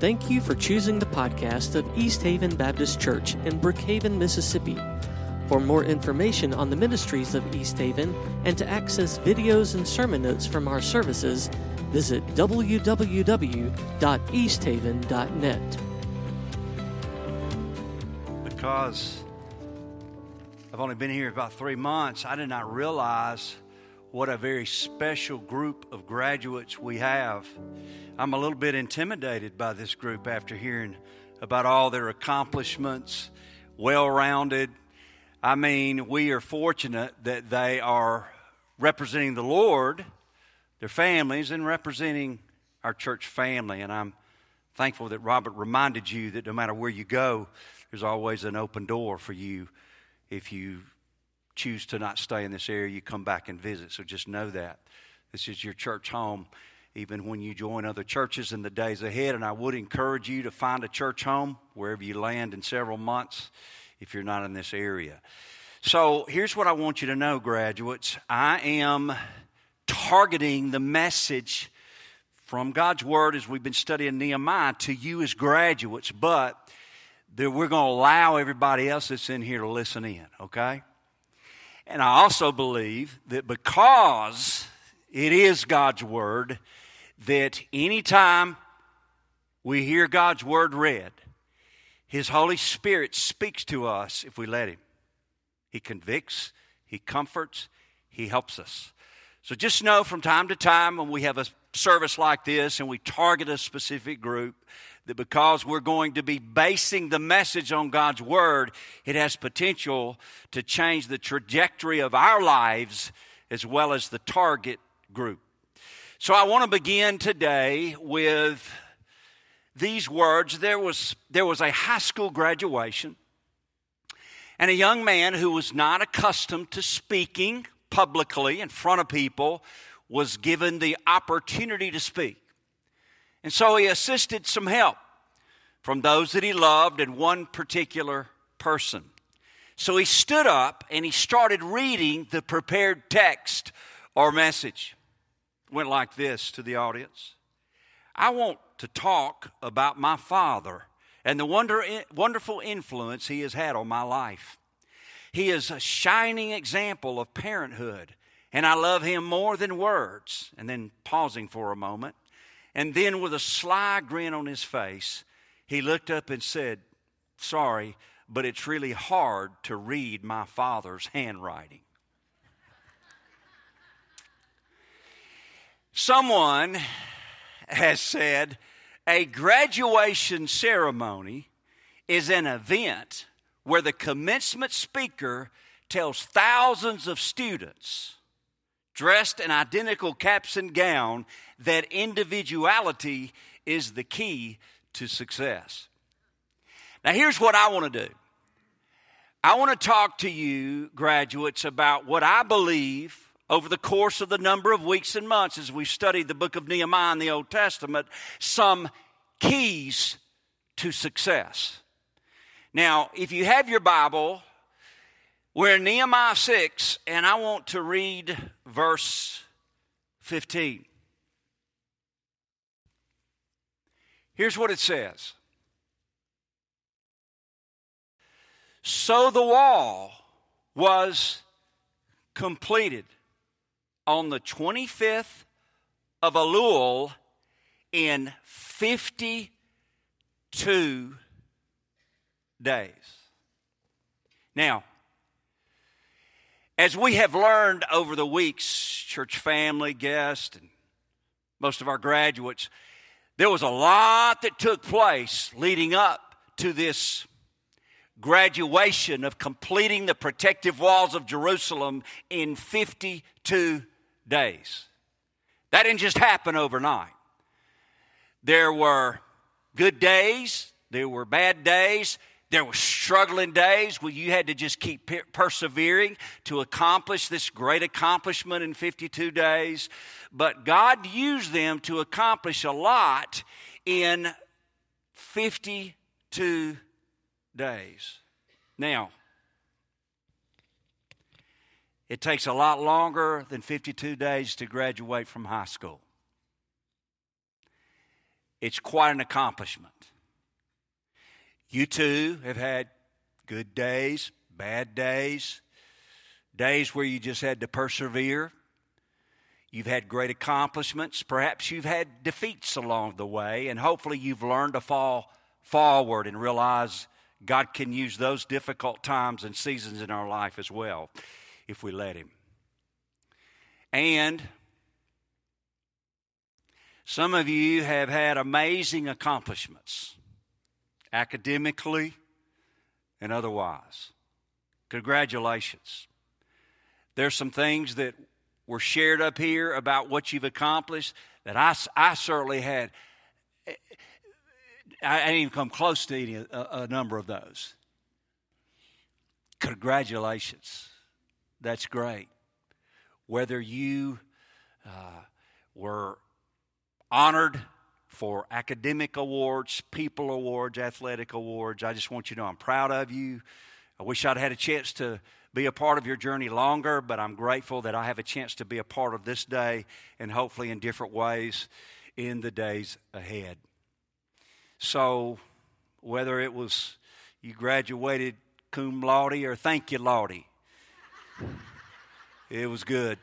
Thank you for choosing the podcast of East Haven Baptist Church in Brookhaven, Mississippi. For more information on the ministries of East Haven and to access videos and sermon notes from our services, visit www.easthaven.net. Because I've only been here about three months, I did not realize what a very special group of graduates we have. I'm a little bit intimidated by this group after hearing about all their accomplishments, well rounded. I mean, we are fortunate that they are representing the Lord, their families, and representing our church family. And I'm thankful that Robert reminded you that no matter where you go, there's always an open door for you if you choose to not stay in this area, you come back and visit. So just know that. This is your church home, even when you join other churches in the days ahead. And I would encourage you to find a church home wherever you land in several months if you're not in this area. So here's what I want you to know, graduates. I am targeting the message from God's Word as we've been studying Nehemiah to you as graduates, but we're going to allow everybody else that's in here to listen in, okay? And I also believe that because it is God's Word, that anytime we hear God's Word read, His Holy Spirit speaks to us if we let Him. He convicts, He comforts, He helps us. So just know from time to time when we have a service like this and we target a specific group, that because we're going to be basing the message on God's Word, it has potential to change the trajectory of our lives as well as the target group. So I want to begin today with these words. There was, there was a high school graduation, and a young man who was not accustomed to speaking publicly in front of people was given the opportunity to speak. And so he assisted some help from those that he loved and one particular person. So he stood up and he started reading the prepared text or message. went like this to the audience I want to talk about my father and the wonder, wonderful influence he has had on my life. He is a shining example of parenthood, and I love him more than words. And then pausing for a moment, and then, with a sly grin on his face, he looked up and said, Sorry, but it's really hard to read my father's handwriting. Someone has said a graduation ceremony is an event where the commencement speaker tells thousands of students dressed in identical caps and gown, that individuality is the key to success. Now, here's what I want to do I want to talk to you, graduates, about what I believe over the course of the number of weeks and months as we've studied the book of Nehemiah in the Old Testament, some keys to success. Now, if you have your Bible, we're in Nehemiah 6, and I want to read verse 15. Here's what it says So the wall was completed on the 25th of Elul in 52 days. Now, as we have learned over the weeks, church family, guests, and most of our graduates, there was a lot that took place leading up to this graduation of completing the protective walls of Jerusalem in 52 days. That didn't just happen overnight. There were good days, there were bad days, there were struggling days where you had to just keep persevering to accomplish this great accomplishment in 52 days. But God used them to accomplish a lot in 52 days. Now, it takes a lot longer than 52 days to graduate from high school. It's quite an accomplishment. You too have had good days, bad days, days where you just had to persevere. You've had great accomplishments. Perhaps you've had defeats along the way, and hopefully you've learned to fall forward and realize God can use those difficult times and seasons in our life as well if we let Him. And some of you have had amazing accomplishments, academically and otherwise. Congratulations. There's some things that were shared up here about what you've accomplished that I, I certainly had. I didn't even come close to any, a, a number of those. Congratulations. That's great. Whether you uh, were honored for academic awards, people awards, athletic awards. I just want you to know I'm proud of you. I wish I'd had a chance to be a part of your journey longer, but I'm grateful that I have a chance to be a part of this day and hopefully in different ways in the days ahead. So, whether it was you graduated cum laude or thank you laude, it was good.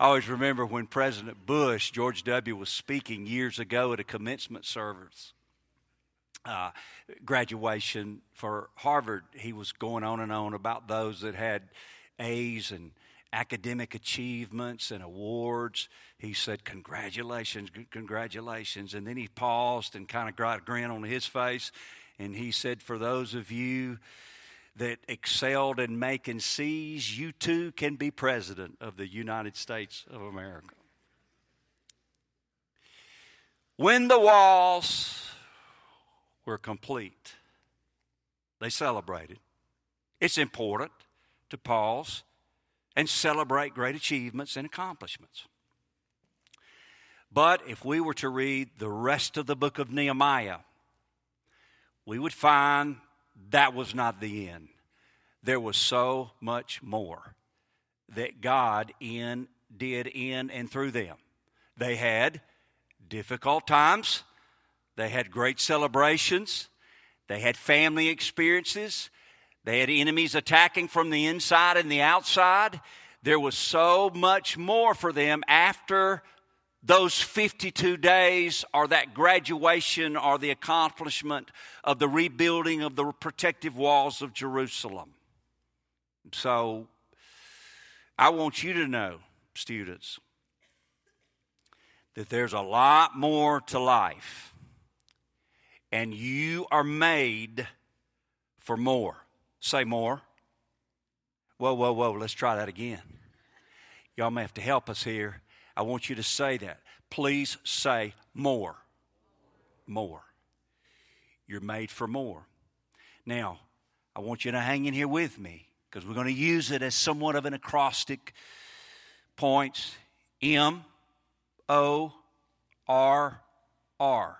I always remember when President Bush, George W., was speaking years ago at a commencement service. Uh, graduation for Harvard, he was going on and on about those that had A's and academic achievements and awards. He said, Congratulations, congratulations. And then he paused and kind of got a grin on his face. And he said, For those of you that excelled in making C's, you too can be president of the United States of America. When the walls were complete, they celebrated. It's important to pause and celebrate great achievements and accomplishments. But if we were to read the rest of the book of Nehemiah, we would find that was not the end. There was so much more that God in, did in and through them. They had difficult times, they had great celebrations, they had family experiences, they had enemies attacking from the inside and the outside. There was so much more for them after those 52 days or that graduation or the accomplishment of the rebuilding of the protective walls of Jerusalem. So I want you to know, students, that there's a lot more to life, and you are made for more. Say more. Whoa, whoa, whoa, let's try that again. Y'all may have to help us here. I want you to say that. Please say more. More. You're made for more. Now, I want you to hang in here with me because we're going to use it as somewhat of an acrostic points. M O R R.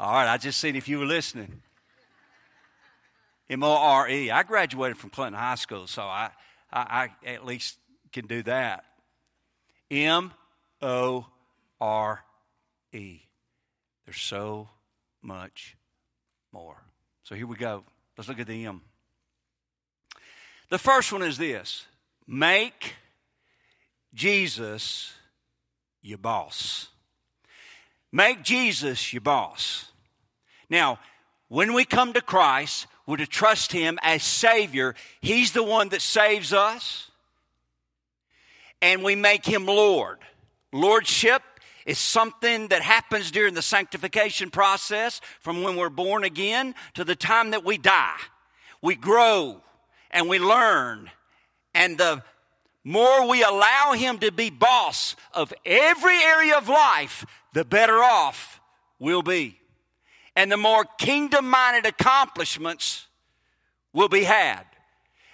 All right, I just seen if you were listening. M O R E. I graduated from Clinton High School, so I, I, I at least can do that. M O R E. There's so much more. So here we go. Let's look at the M. The first one is this make Jesus your boss. Make Jesus your boss. Now, when we come to Christ, we're to trust Him as Savior. He's the one that saves us and we make him Lord. Lordship is something that happens during the sanctification process from when we're born again to the time that we die. We grow and we learn, and the more we allow him to be boss of every area of life, the better off we'll be. And the more kingdom minded accomplishments will be had.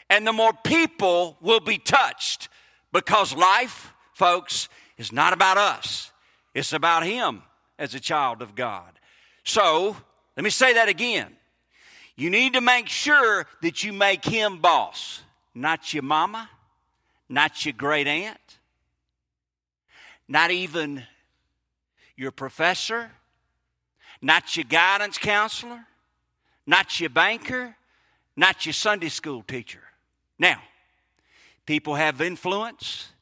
And the more people will be touched because life, folks, is not about us, it's about Him as a child of God. So, let me say that again. You need to make sure that you make Him boss, not your mama, not your great aunt, not even your professor, not your guidance counselor, not your banker, not your Sunday school teacher. Now, people have influence.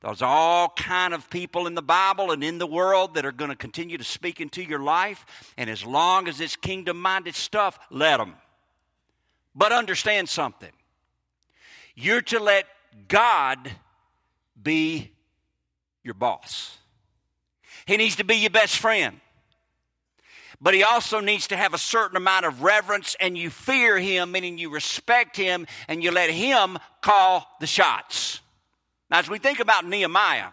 There's all kind of people in the Bible and in the world that are going to continue to speak into your life. And as long as it's kingdom minded stuff, let them. But understand something. You're to let God be your boss. He needs to be your best friend. But he also needs to have a certain amount of reverence and you fear him, meaning you respect him and you let him call the shots. Now, as we think about Nehemiah,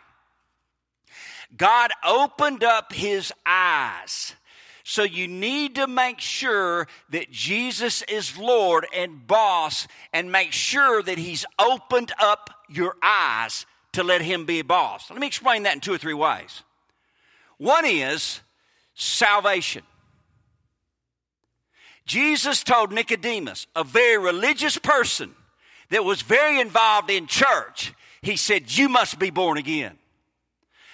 God opened up his eyes. So you need to make sure that Jesus is Lord and boss and make sure that he's opened up your eyes to let him be boss. Let me explain that in two or three ways. One is salvation. Jesus told Nicodemus, a very religious person that was very involved in church, he said, You must be born again.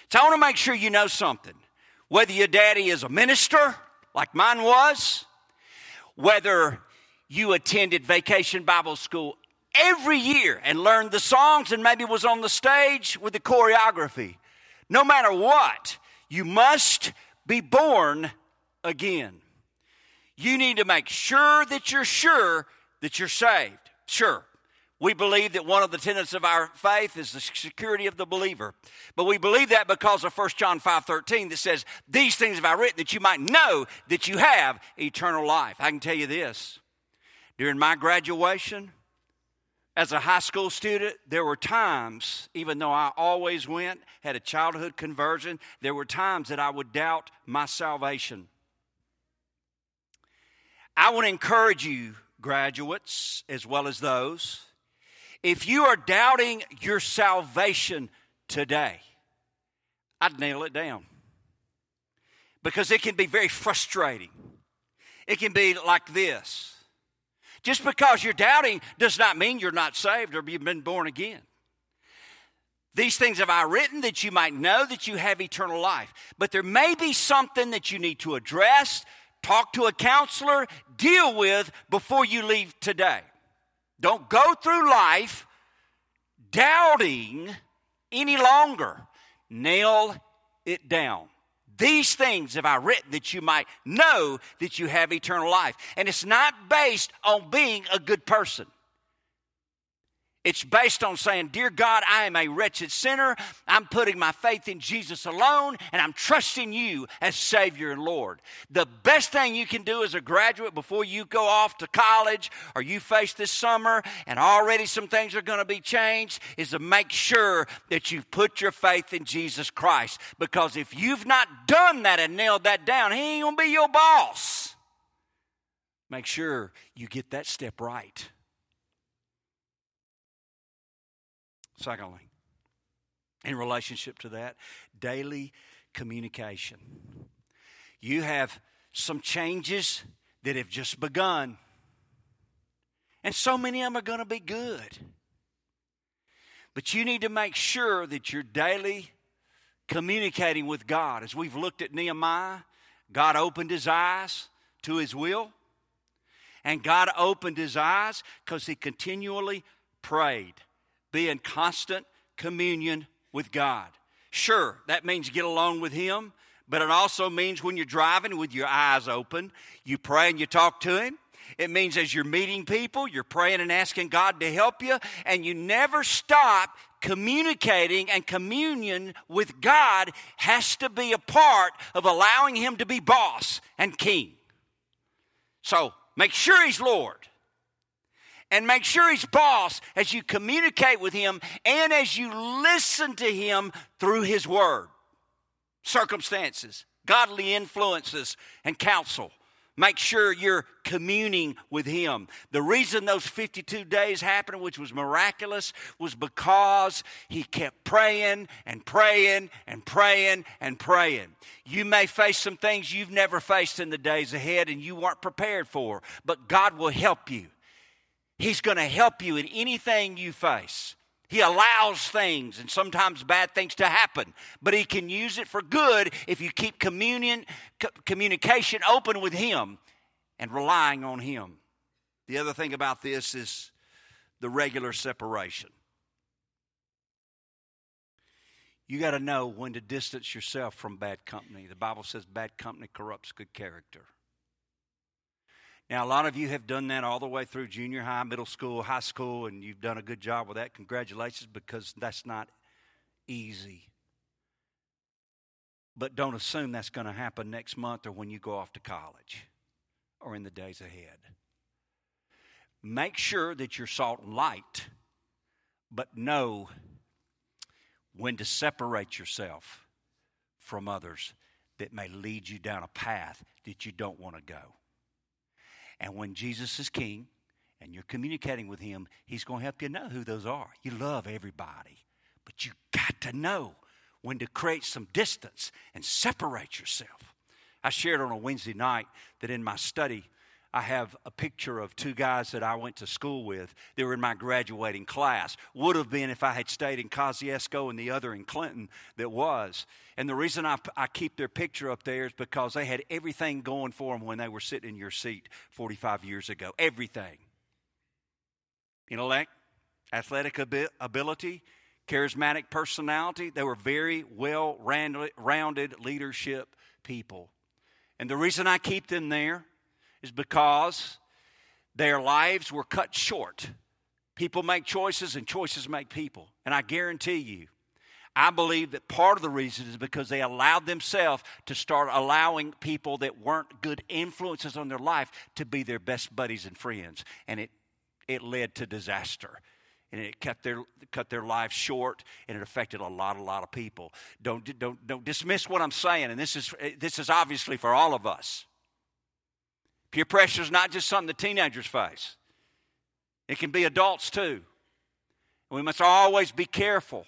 So I want to make sure you know something. Whether your daddy is a minister, like mine was, whether you attended vacation Bible school every year and learned the songs and maybe was on the stage with the choreography, no matter what, you must be born again. You need to make sure that you're sure that you're saved. Sure. We believe that one of the tenets of our faith is the security of the believer. But we believe that because of 1 John 5:13 that says, "These things have I written that you might know that you have eternal life." I can tell you this. During my graduation as a high school student, there were times, even though I always went, had a childhood conversion, there were times that I would doubt my salvation. I want to encourage you, graduates, as well as those if you are doubting your salvation today, I'd nail it down. Because it can be very frustrating. It can be like this. Just because you're doubting does not mean you're not saved or you've been born again. These things have I written that you might know that you have eternal life. But there may be something that you need to address, talk to a counselor, deal with before you leave today. Don't go through life doubting any longer. Nail it down. These things have I written that you might know that you have eternal life. And it's not based on being a good person. It's based on saying, Dear God, I am a wretched sinner. I'm putting my faith in Jesus alone, and I'm trusting you as Savior and Lord. The best thing you can do as a graduate before you go off to college or you face this summer and already some things are going to be changed is to make sure that you've put your faith in Jesus Christ. Because if you've not done that and nailed that down, He ain't going to be your boss. Make sure you get that step right. Secondly, in relationship to that, daily communication. You have some changes that have just begun, and so many of them are going to be good. But you need to make sure that you're daily communicating with God. As we've looked at Nehemiah, God opened his eyes to his will, and God opened his eyes because he continually prayed be in constant communion with God. Sure, that means get along with Him, but it also means when you're driving with your eyes open, you pray and you talk to Him. It means as you're meeting people, you're praying and asking God to help you, and you never stop communicating and communion with God has to be a part of allowing Him to be boss and king. So make sure He's Lord and make sure he's boss as you communicate with him and as you listen to him through his word. Circumstances, godly influences, and counsel. Make sure you're communing with Him. The reason those 52 days happened, which was miraculous, was because He kept praying and praying and praying and praying. You may face some things you've never faced in the days ahead and you weren't prepared for, but God will help you. He's going to help you in anything you face. He allows things and sometimes bad things to happen, but He can use it for good if you keep communion, communication open with Him and relying on Him. The other thing about this is the regular separation. You got to know when to distance yourself from bad company. The Bible says bad company corrupts good character. Now, a lot of you have done that all the way through junior high, middle school, high school, and you've done a good job with that. Congratulations, because that's not easy. But don't assume that's going to happen next month or when you go off to college or in the days ahead. Make sure that you're salt and light, but know when to separate yourself from others that may lead you down a path that you don't want to go. And when Jesus is king and you're communicating with him, he's going to help you know who those are. You love everybody, but you got to know when to create some distance and separate yourself. I shared on a Wednesday night that in my study, I have a picture of two guys that I went to school with. They were in my graduating class. Would have been if I had stayed in Kosciusko and the other in Clinton that was. And the reason I, I keep their picture up there is because they had everything going for them when they were sitting in your seat 45 years ago. Everything. Intellect, athletic ability, charismatic personality. They were very well rounded leadership people. And the reason I keep them there is because their lives were cut short. People make choices and choices make people. And I guarantee you, I believe that part of the reason is because they allowed themselves to start allowing people that weren't good influences on their life to be their best buddies and friends. And it, it led to disaster. And it cut their, cut their lives short and it affected a lot, a lot of people. Don't, don't, don't dismiss what I'm saying. And this is, this is obviously for all of us. Peer pressure is not just something that teenagers face, it can be adults too. We must always be careful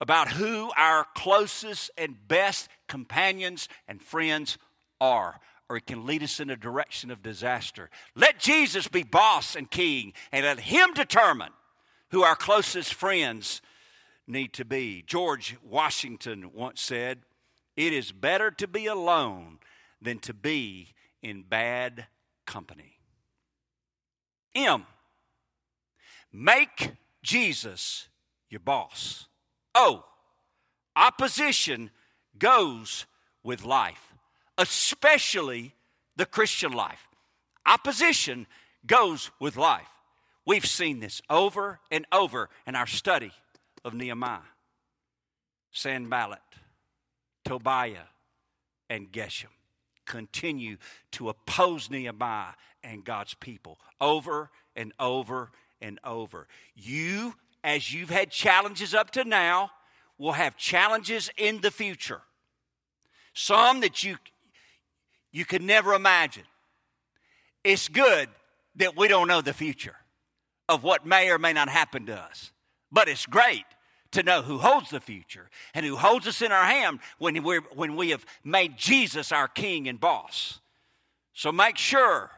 about who our closest and best companions and friends are, or it can lead us in a direction of disaster. Let Jesus be boss and king, and let Him determine who our closest friends need to be. George Washington once said, It is better to be alone than to be in bad company. M, make Jesus your boss. O, opposition goes with life, especially the Christian life. Opposition goes with life. We've seen this over and over in our study of Nehemiah, Sanballat, Tobiah, and Geshem continue to oppose Nehemiah and God's people over and over and over. You, as you've had challenges up to now, will have challenges in the future. Some that you you could never imagine. It's good that we don't know the future of what may or may not happen to us. But it's great to know who holds the future and who holds us in our hand when, we're, when we have made Jesus our king and boss. So make sure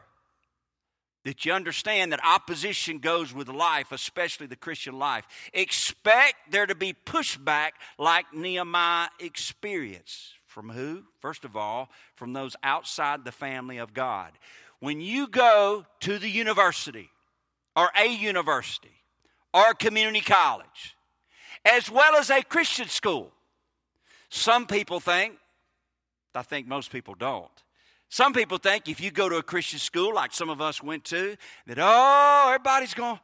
that you understand that opposition goes with life, especially the Christian life. Expect there to be pushback like Nehemiah experienced. From who? First of all, from those outside the family of God. When you go to the university or a university or a community college, as well as a Christian school. Some people think, I think most people don't. Some people think if you go to a Christian school like some of us went to, that, oh, everybody's going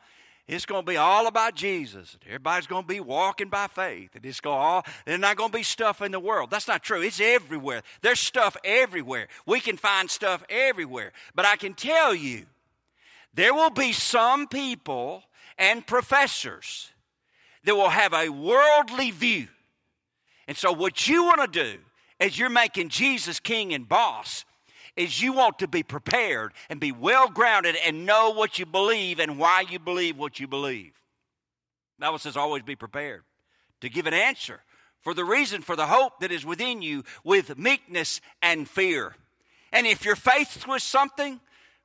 it's going to be all about Jesus. Everybody's going to be walking by faith. And it's going all, there's not going to be stuff in the world. That's not true. It's everywhere. There's stuff everywhere. We can find stuff everywhere. But I can tell you, there will be some people and professors that will have a worldly view. And so, what you want to do as you're making Jesus king and boss is you want to be prepared and be well grounded and know what you believe and why you believe what you believe. The Bible says always be prepared to give an answer for the reason for the hope that is within you with meekness and fear. And if you're faced with something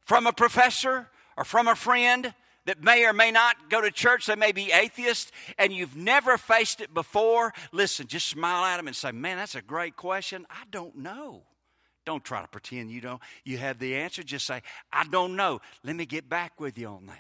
from a professor or from a friend that may or may not go to church, they may be atheists, and you've never faced it before, listen, just smile at them and say, Man, that's a great question. I don't know. Don't try to pretend you don't. You have the answer. Just say, I don't know. Let me get back with you on that.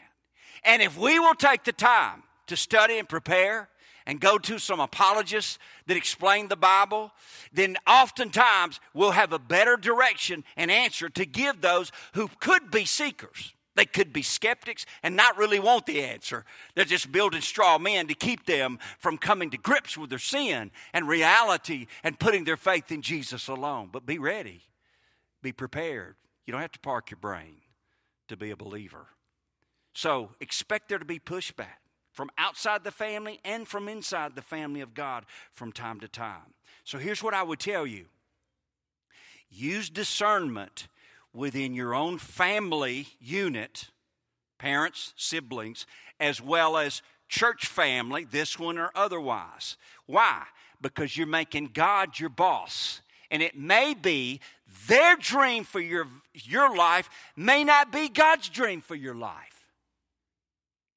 And if we will take the time to study and prepare and go to some apologists that explain the Bible, then oftentimes we'll have a better direction and answer to give those who could be seekers. They could be skeptics and not really want the answer. They're just building straw men to keep them from coming to grips with their sin and reality and putting their faith in Jesus alone. But be ready, be prepared. You don't have to park your brain to be a believer. So expect there to be pushback from outside the family and from inside the family of God from time to time. So here's what I would tell you use discernment within your own family unit, parents, siblings, as well as church family, this one or otherwise. Why? Because you're making God your boss. And it may be their dream for your, your life may not be God's dream for your life.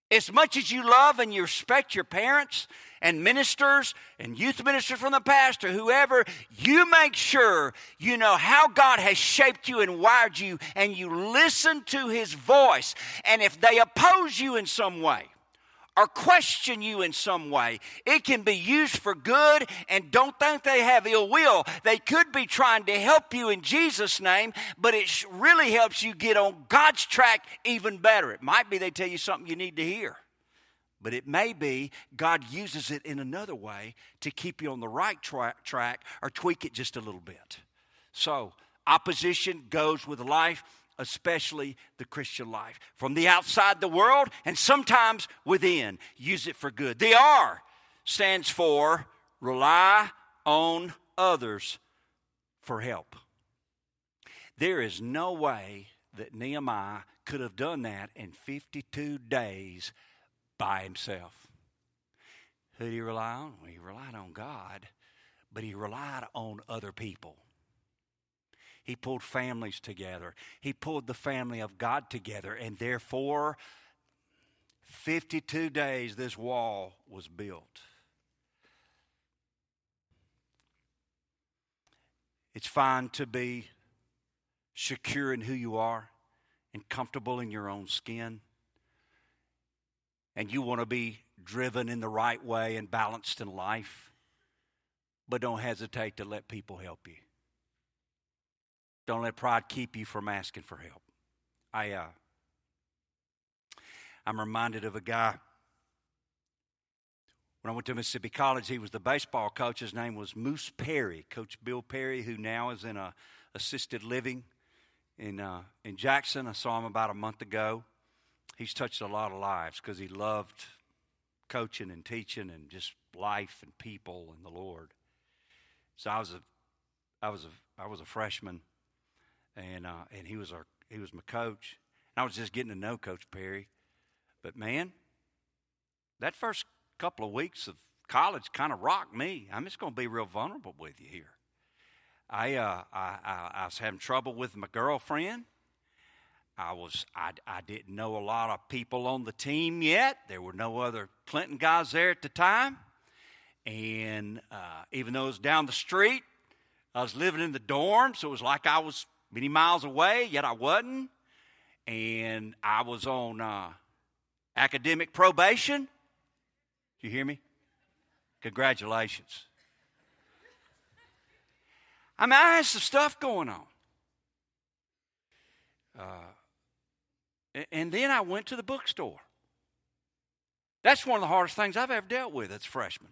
As much as you love and you respect your parents and ministers and youth ministers from the past or whoever, you make sure you know how God has shaped you and wired you and you listen to His voice. And if they oppose you in some way, or question you in some way. It can be used for good, and don't think they have ill will. They could be trying to help you in Jesus' name, but it really helps you get on God's track even better. It might be they tell you something you need to hear, but it may be God uses it in another way to keep you on the right tra- track or tweak it just a little bit. So, opposition goes with life especially the Christian life. From the outside the world and sometimes within. Use it for good. The R stands for rely on others for help. There is no way that Nehemiah could have done that in 52 days by himself. Who did he rely on? Well, he relied on God, but he relied on other people. He pulled families together. He pulled the family of God together. And therefore, 52 days this wall was built. It's fine to be secure in who you are and comfortable in your own skin. And you want to be driven in the right way and balanced in life. But don't hesitate to let people help you. Don't let pride keep you from asking for help. I, uh, I'm reminded of a guy. When I went to Mississippi College, he was the baseball coach. His name was Moose Perry, Coach Bill Perry, who now is in a assisted living in uh, in Jackson. I saw him about a month ago. He's touched a lot of lives because he loved coaching and teaching and just life and people and the Lord. So I was a I was a I was a freshman and uh, and he was our he was my coach. And I was just getting to know Coach Perry, but man, that first couple of weeks of college kind of rocked me. I'm just going to be real vulnerable with you here. I, uh, I, I, I was having trouble with my girlfriend. I was I, I didn't know a lot of people on the team yet. There were no other Clinton guys there at the time, and uh, even though it was down the street, I was living in the dorm, so it was like I was many miles away, yet I wasn't. And I was on uh, academic probation. Do you hear me? Congratulations. I mean, I had some stuff going on. Uh, and then I went to the bookstore. That's one of the hardest things I've ever dealt with as a freshman.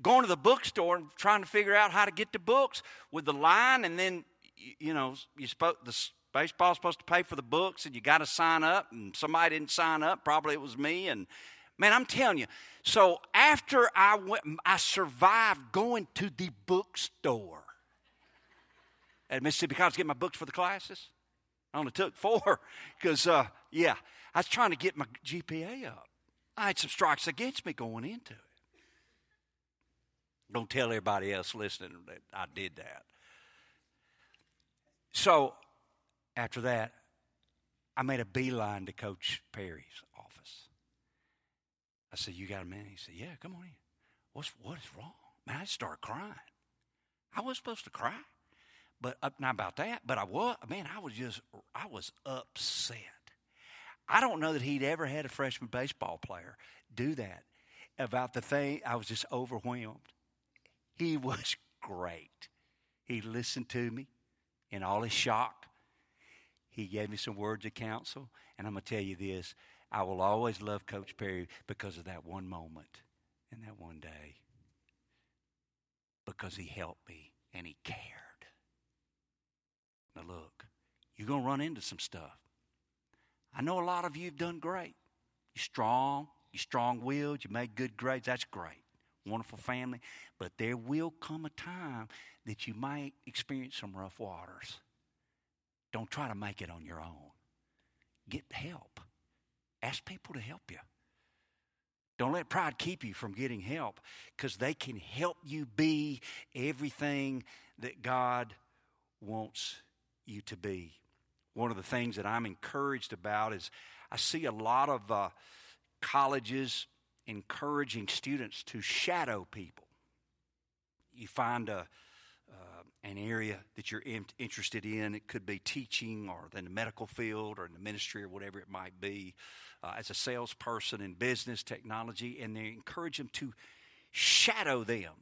Going to the bookstore and trying to figure out how to get the books with the line and then you know, you spoke the baseball's supposed to pay for the books, and you got to sign up, and somebody didn't sign up. Probably it was me, and man, I'm telling you. So after I went, I survived going to the bookstore at Mississippi College to get my books for the classes. I only took four because, uh, yeah, I was trying to get my GPA up. I had some strikes against me going into it. Don't tell everybody else listening that I did that. So after that, I made a beeline to Coach Perry's office. I said, You got a minute? He said, Yeah, come on in. What's, what is wrong? Man, I started crying. I wasn't supposed to cry. But uh, not about that, but I was, man, I was just, I was upset. I don't know that he'd ever had a freshman baseball player do that about the thing. I was just overwhelmed. He was great. He listened to me in all his shock. He gave me some words of counsel. And I'm going to tell you this I will always love Coach Perry because of that one moment and that one day. Because he helped me and he cared. You're going to run into some stuff. I know a lot of you have done great. You're strong, you're strong willed, you made good grades. That's great. Wonderful family. But there will come a time that you might experience some rough waters. Don't try to make it on your own. Get help. Ask people to help you. Don't let pride keep you from getting help because they can help you be everything that God wants you to be. One of the things that I'm encouraged about is I see a lot of uh, colleges encouraging students to shadow people. You find a, uh, an area that you're in, interested in. It could be teaching or in the medical field or in the ministry or whatever it might be. Uh, as a salesperson in business, technology, and they encourage them to shadow them.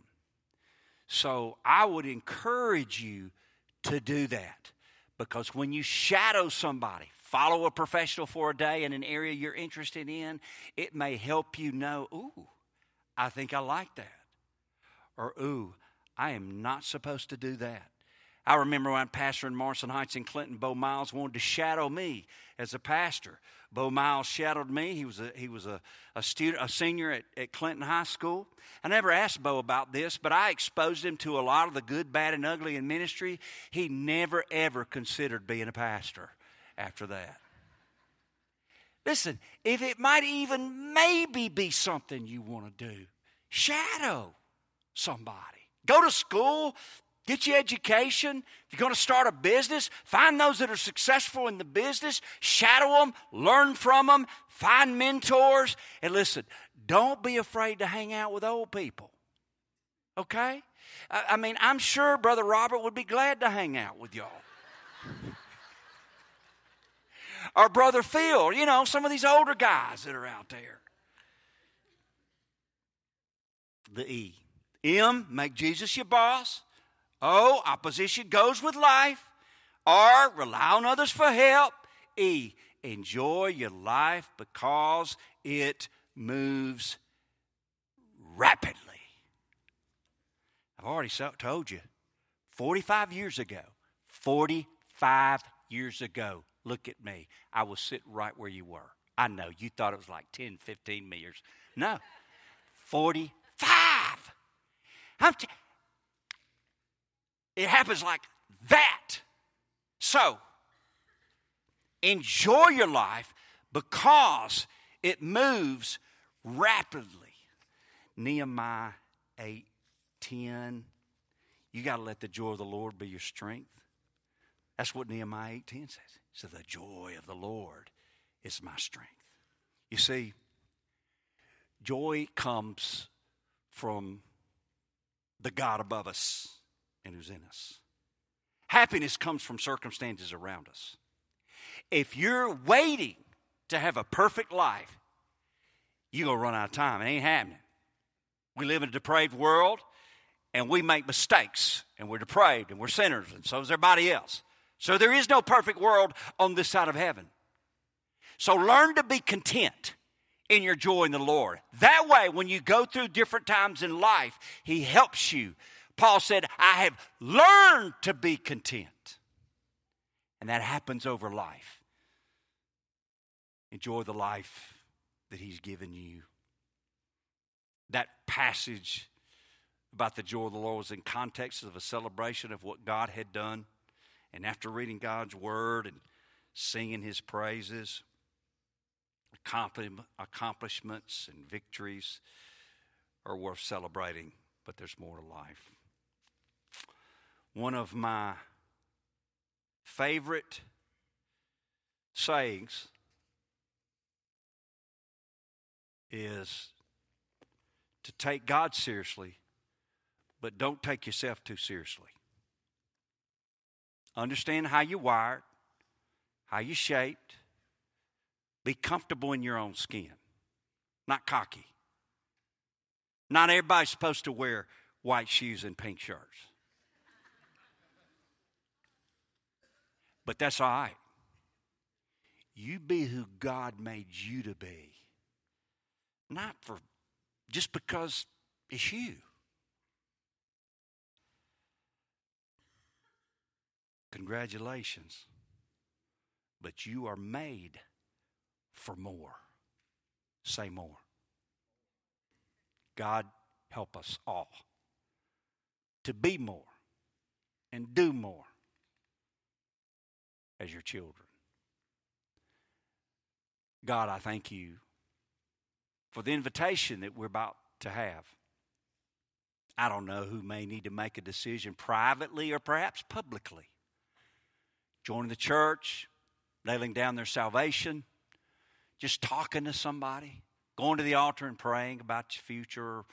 So I would encourage you to do that because when you shadow somebody, follow a professional for a day in an area you're interested in, it may help you know, ooh, I think I like that. Or, ooh, I am not supposed to do that. I remember when pastor in Morrison Heights in Clinton, Bo Miles wanted to shadow me as a pastor. Bo Miles shadowed me. He was a, he was a, a student, a senior at, at Clinton High School. I never asked Bo about this, but I exposed him to a lot of the good, bad, and ugly in ministry. He never, ever considered being a pastor after that. Listen, if it might even maybe be something you want to do, shadow somebody. Go to school, get your education. If you're going to start a business, find those that are successful in the business, shadow them, learn from them, find mentors. And listen, don't be afraid to hang out with old people. Okay? I mean, I'm sure Brother Robert would be glad to hang out with y'all. or Brother Phil, you know, some of these older guys that are out there. The E. M, make Jesus your boss. O, opposition goes with life. R, rely on others for help. E, enjoy your life because it moves rapidly. I've already told you 45 years ago, 45 years ago, look at me. I was sitting right where you were. I know you thought it was like 10, 15 years. No, 45. T- it happens like that. So, enjoy your life because it moves rapidly. Nehemiah 8 10. You got to let the joy of the Lord be your strength. That's what Nehemiah 8 10 says. So, the joy of the Lord is my strength. You see, joy comes from the God above us and who's in us. Happiness comes from circumstances around us. If you're waiting to have a perfect life, you're going to run out of time. It ain't happening. We live in a depraved world and we make mistakes and we're depraved and we're sinners and so is everybody else. So there is no perfect world on this side of heaven. So learn to be content in your joy in the Lord. That way, when you go through different times in life, He helps you. Paul said, I have learned to be content. And that happens over life. Enjoy the life that He's given you. That passage about the joy of the Lord was in context of a celebration of what God had done. And after reading God's word and singing His praises, accomplishments and victories are worth celebrating, but there's more to life. One of my favorite sayings is to take God seriously, but don't take yourself too seriously. Understand how you're wired, how you're shaped. Be comfortable in your own skin, not cocky. Not everybody's supposed to wear white shoes and pink shirts. But that's all right. You be who God made you to be. Not for just because it's you. Congratulations. But you are made for more. Say more. God, help us all to be more and do more as your children. God, I thank you for the invitation that we're about to have. I don't know who may need to make a decision privately or perhaps publicly. Joining the church, nailing down their salvation, just talking to somebody, going to the altar and praying about your future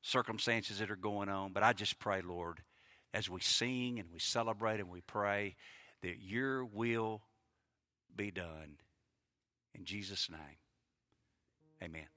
circumstances that are going on. But I just pray, Lord, as we sing and we celebrate and we pray, that your will be done. In Jesus' name, amen.